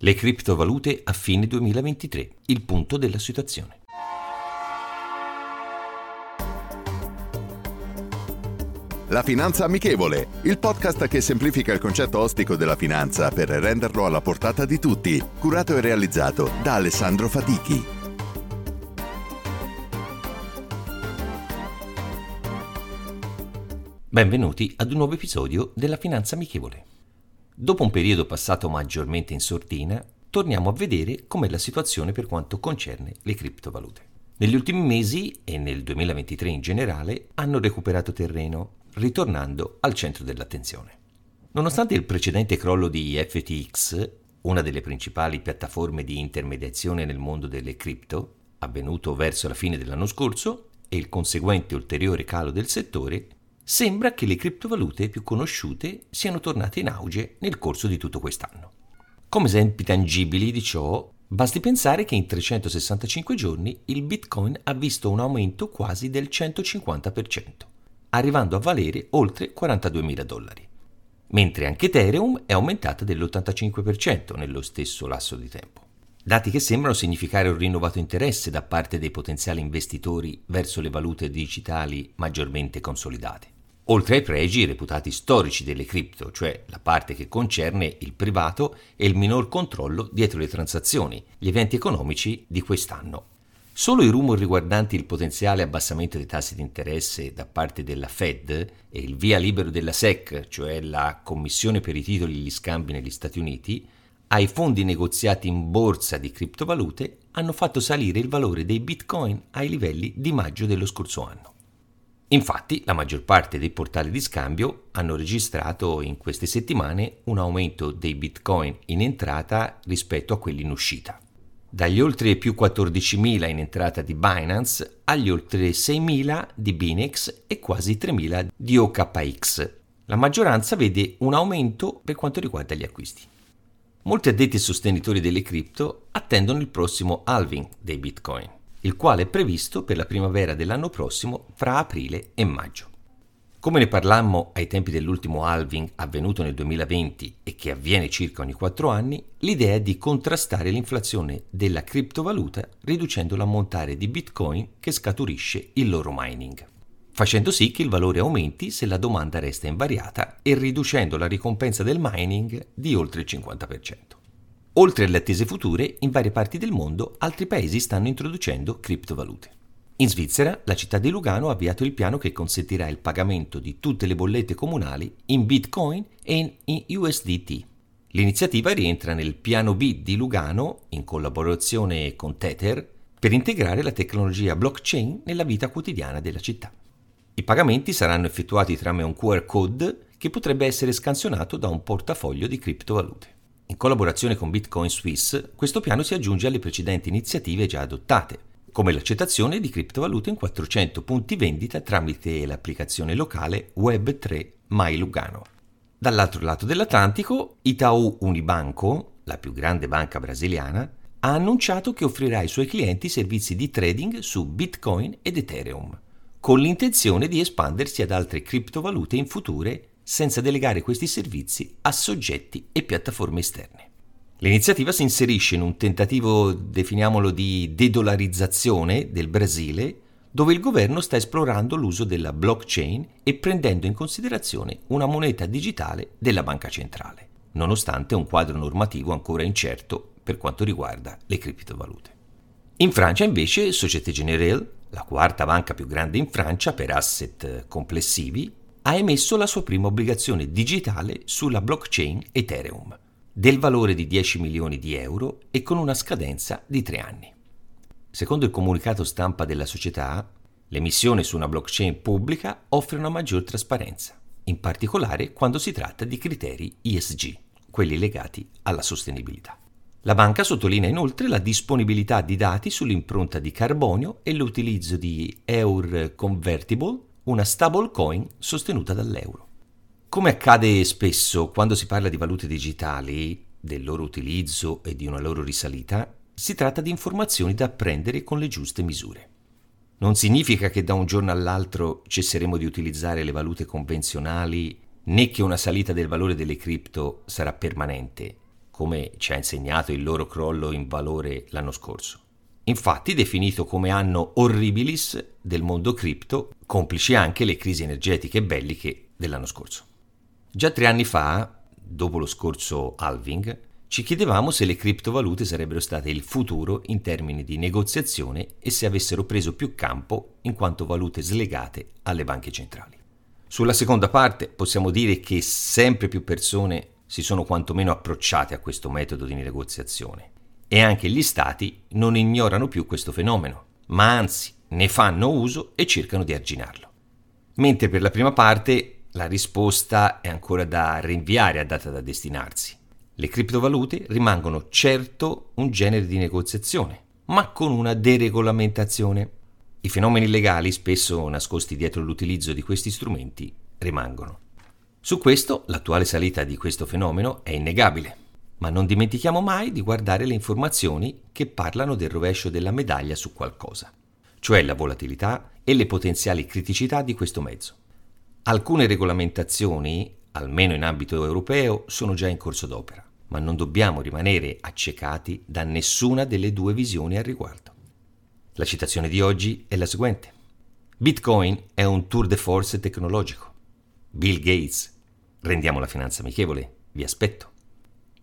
Le criptovalute a fine 2023, il punto della situazione. La Finanza Amichevole, il podcast che semplifica il concetto ostico della finanza per renderlo alla portata di tutti, curato e realizzato da Alessandro Fatichi. Benvenuti ad un nuovo episodio della Finanza Amichevole. Dopo un periodo passato maggiormente in sordina, torniamo a vedere com'è la situazione per quanto concerne le criptovalute. Negli ultimi mesi e nel 2023 in generale hanno recuperato terreno, ritornando al centro dell'attenzione. Nonostante il precedente crollo di FTX, una delle principali piattaforme di intermediazione nel mondo delle cripto, avvenuto verso la fine dell'anno scorso, e il conseguente ulteriore calo del settore, sembra che le criptovalute più conosciute siano tornate in auge nel corso di tutto quest'anno. Come esempi tangibili di ciò, basti pensare che in 365 giorni il Bitcoin ha visto un aumento quasi del 150%, arrivando a valere oltre 42.000 dollari, mentre anche Ethereum è aumentata dell'85% nello stesso lasso di tempo. Dati che sembrano significare un rinnovato interesse da parte dei potenziali investitori verso le valute digitali maggiormente consolidate oltre ai pregi reputati storici delle cripto, cioè la parte che concerne il privato e il minor controllo dietro le transazioni, gli eventi economici di quest'anno. Solo i rumori riguardanti il potenziale abbassamento dei tassi di interesse da parte della Fed e il via libero della SEC, cioè la Commissione per i titoli e gli scambi negli Stati Uniti, ai fondi negoziati in borsa di criptovalute hanno fatto salire il valore dei bitcoin ai livelli di maggio dello scorso anno. Infatti, la maggior parte dei portali di scambio hanno registrato in queste settimane un aumento dei bitcoin in entrata rispetto a quelli in uscita. Dagli oltre più 14.000 in entrata di Binance agli oltre 6.000 di Binex e quasi 3.000 di OKX. La maggioranza vede un aumento per quanto riguarda gli acquisti. Molti addetti e sostenitori delle cripto attendono il prossimo halving dei bitcoin il quale è previsto per la primavera dell'anno prossimo fra aprile e maggio. Come ne parlammo ai tempi dell'ultimo halving avvenuto nel 2020 e che avviene circa ogni 4 anni, l'idea è di contrastare l'inflazione della criptovaluta riducendo l'ammontare di bitcoin che scaturisce il loro mining, facendo sì che il valore aumenti se la domanda resta invariata e riducendo la ricompensa del mining di oltre il 50%. Oltre alle attese future, in varie parti del mondo altri paesi stanno introducendo criptovalute. In Svizzera, la città di Lugano ha avviato il piano che consentirà il pagamento di tutte le bollette comunali in Bitcoin e in USDT. L'iniziativa rientra nel piano B di Lugano, in collaborazione con Tether, per integrare la tecnologia blockchain nella vita quotidiana della città. I pagamenti saranno effettuati tramite un QR code che potrebbe essere scansionato da un portafoglio di criptovalute. In collaborazione con Bitcoin Swiss, questo piano si aggiunge alle precedenti iniziative già adottate, come l'accettazione di criptovalute in 400 punti vendita tramite l'applicazione locale Web3 My Lugano. Dall'altro lato dell'Atlantico, Itaú Unibanco, la più grande banca brasiliana, ha annunciato che offrirà ai suoi clienti servizi di trading su Bitcoin ed Ethereum, con l'intenzione di espandersi ad altre criptovalute in future senza delegare questi servizi a soggetti e piattaforme esterne. L'iniziativa si inserisce in un tentativo, definiamolo, di dedolarizzazione del Brasile, dove il governo sta esplorando l'uso della blockchain e prendendo in considerazione una moneta digitale della banca centrale, nonostante un quadro normativo ancora incerto per quanto riguarda le criptovalute. In Francia invece Société Générale, la quarta banca più grande in Francia per asset complessivi, ha emesso la sua prima obbligazione digitale sulla blockchain Ethereum, del valore di 10 milioni di euro e con una scadenza di tre anni. Secondo il comunicato stampa della società, l'emissione su una blockchain pubblica offre una maggior trasparenza, in particolare quando si tratta di criteri ESG, quelli legati alla sostenibilità. La banca sottolinea inoltre la disponibilità di dati sull'impronta di carbonio e l'utilizzo di Eur Convertible, una stablecoin sostenuta dall'euro. Come accade spesso quando si parla di valute digitali, del loro utilizzo e di una loro risalita, si tratta di informazioni da apprendere con le giuste misure. Non significa che da un giorno all'altro cesseremo di utilizzare le valute convenzionali né che una salita del valore delle cripto sarà permanente, come ci ha insegnato il loro crollo in valore l'anno scorso. Infatti definito come anno horribilis del mondo cripto, complici anche le crisi energetiche belliche dell'anno scorso. Già tre anni fa, dopo lo scorso halving, ci chiedevamo se le criptovalute sarebbero state il futuro in termini di negoziazione e se avessero preso più campo in quanto valute slegate alle banche centrali. Sulla seconda parte possiamo dire che sempre più persone si sono quantomeno approcciate a questo metodo di negoziazione e anche gli stati non ignorano più questo fenomeno, ma anzi ne fanno uso e cercano di arginarlo. Mentre per la prima parte la risposta è ancora da rinviare a data da destinarsi. Le criptovalute rimangono certo un genere di negoziazione, ma con una deregolamentazione. I fenomeni legali, spesso nascosti dietro l'utilizzo di questi strumenti, rimangono. Su questo l'attuale salita di questo fenomeno è innegabile, ma non dimentichiamo mai di guardare le informazioni che parlano del rovescio della medaglia su qualcosa, cioè la volatilità e le potenziali criticità di questo mezzo. Alcune regolamentazioni, almeno in ambito europeo, sono già in corso d'opera ma non dobbiamo rimanere accecati da nessuna delle due visioni al riguardo. La citazione di oggi è la seguente. Bitcoin è un tour de force tecnologico. Bill Gates. Rendiamo la finanza amichevole. Vi aspetto.